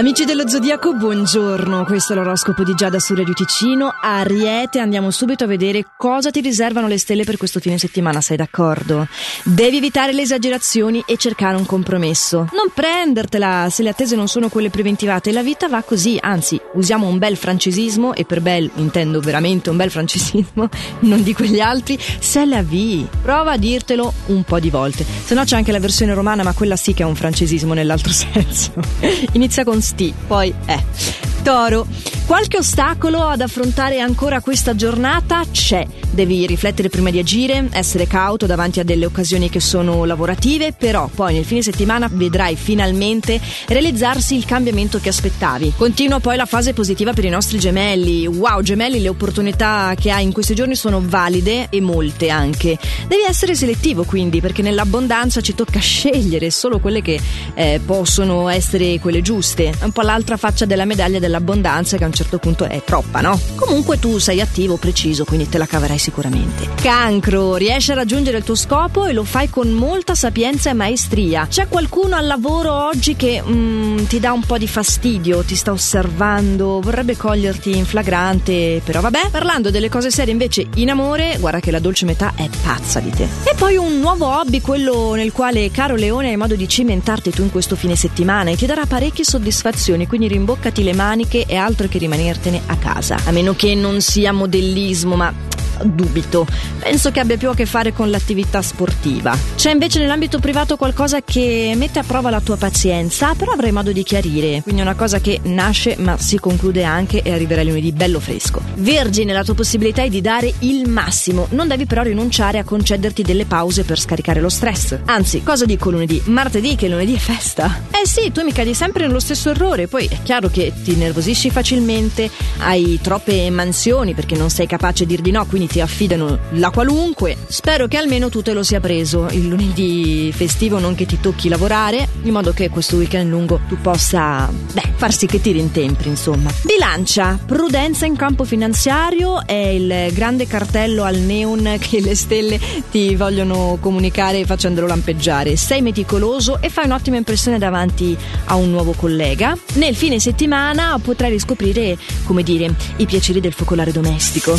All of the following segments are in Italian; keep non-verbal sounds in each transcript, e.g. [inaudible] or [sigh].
Amici dello Zodiaco, buongiorno. Questo è l'oroscopo di Giada su Radio Ticino. Ariete, andiamo subito a vedere cosa ti riservano le stelle per questo fine settimana, sei d'accordo? Devi evitare le esagerazioni e cercare un compromesso. Non prendertela se le attese non sono quelle preventivate. La vita va così, anzi, usiamo un bel francesismo, e per bel intendo veramente un bel francesismo, [laughs] non di quegli altri, c'est la vie. Prova a dirtelo un po' di volte. Se no c'è anche la versione romana, ma quella sì che è un francesismo nell'altro [laughs] senso. Inizia con sti, poi eh. Toro, qualche ostacolo ad affrontare ancora questa giornata c'è. Devi riflettere prima di agire, essere cauto davanti a delle occasioni che sono lavorative, però poi nel fine settimana vedrai finalmente realizzarsi il cambiamento che aspettavi. Continua poi la fase positiva per i nostri gemelli. Wow, gemelli, le opportunità che hai in questi giorni sono valide e molte anche. Devi essere selettivo quindi, perché nell'abbondanza ci tocca scegliere solo quelle che eh, possono essere quelle giuste. È un po' l'altra faccia della medaglia dell'abbondanza che a un certo punto è troppa, no? Comunque tu sei attivo, preciso, quindi te la caverai sicuramente. Cancro, riesci a raggiungere il tuo scopo e lo fai con molta sapienza e maestria. C'è qualcuno al lavoro oggi che mm, ti dà un po' di fastidio, ti sta osservando, vorrebbe coglierti in flagrante, però vabbè. Parlando delle cose serie invece in amore, guarda che la dolce metà è pazza di te. E poi un nuovo hobby, quello nel quale caro Leone hai modo di cimentarti tu in questo fine settimana e ti darà parecchie soddisfazioni, quindi rimboccati le maniche e altro che rimanertene a casa. A meno che non sia modellismo, ma dubito. Penso che abbia più a che fare con l'attività sportiva. C'è invece nell'ambito privato qualcosa che mette a prova la tua pazienza, però avrai modo di chiarire. Quindi è una cosa che nasce ma si conclude anche e arriverà lunedì bello fresco. Vergine, la tua possibilità è di dare il massimo. Non devi però rinunciare a concederti delle pause per scaricare lo stress. Anzi, cosa dico lunedì? Martedì che lunedì è festa. Eh sì, tu mi cadi sempre nello stesso errore. Poi è chiaro che ti nervosisci facilmente, hai troppe mansioni perché non sei capace di dir di no, quindi ti affidano la qualunque. Spero che almeno tu te lo sia preso il lunedì festivo, non che ti tocchi lavorare, in modo che questo weekend lungo tu possa, beh, far sì che ti rintempri, insomma. Bilancia, prudenza in campo finanziario è il grande cartello al neon che le stelle ti vogliono comunicare facendolo lampeggiare. Sei meticoloso e fai un'ottima impressione davanti a un nuovo collega. Nel fine settimana potrai riscoprire, come dire, i piaceri del focolare domestico.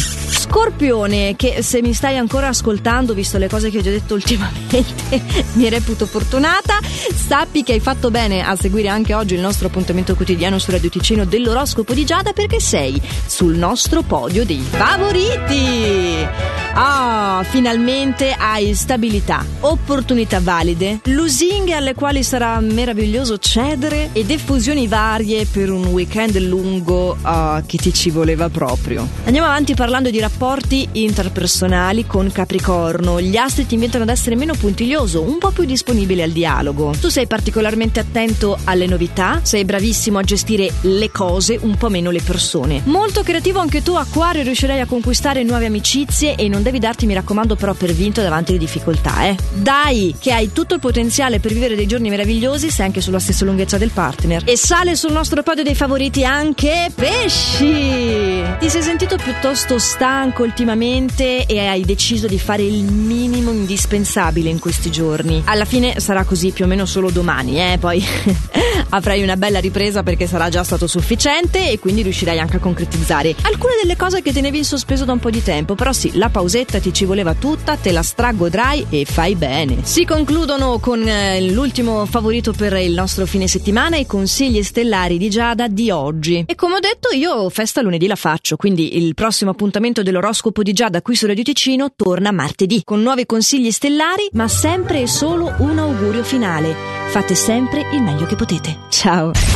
Scorpione, che se mi stai ancora ascoltando, visto le cose che ho già detto ultimamente, [laughs] mi reputo fortunata. Sappi che hai fatto bene a seguire anche oggi il nostro appuntamento quotidiano su Radio Ticino dell'oroscopo di Giada perché sei sul nostro podio dei favoriti. Ah, finalmente hai stabilità, opportunità valide, lusinghe alle quali sarà meraviglioso cedere e diffusioni varie per un weekend lungo uh, che ti ci voleva proprio. Andiamo avanti parlando di rapporti interpersonali con Capricorno. Gli astri ti invitano ad essere meno puntiglioso, un po' più disponibile al dialogo. Tu sei particolarmente attento alle novità, sei bravissimo a gestire le cose, un po' meno le persone. Molto creativo anche tu, Acquario, riuscirai a conquistare nuove amicizie e non devi darti, mi raccomando, però per vinto davanti alle difficoltà, eh. Dai, che hai tutto il potenziale per vivere dei giorni meravigliosi, sei anche sulla stessa lunghezza del partner. E sale sul nostro podio dei favoriti anche Pesci! Ti sei sentito piuttosto stanco ultimamente e hai deciso di fare il minimo indispensabile in questi giorni. Alla fine sarà così più o meno solo domani, eh, poi [laughs] avrai una bella ripresa perché sarà già stato sufficiente e quindi riuscirai anche a concretizzare alcune delle cose che tenevi in sospeso da un po' di tempo. Però sì, la pausetta ti ci voleva tutta, te la stragodrai e fai bene. Si concludono con eh, l'ultimo favorito per il nostro fine settimana, i consigli stellari di Giada di oggi. E come ho detto, io festa lunedì la faccio, quindi il prossimo appuntamento dell'oroscopo di Giada qui su Radio Ticino torna martedì con nuovi consigli stellari, ma sempre e solo un augurio finale. Fate sempre il meglio che potete. Ciao!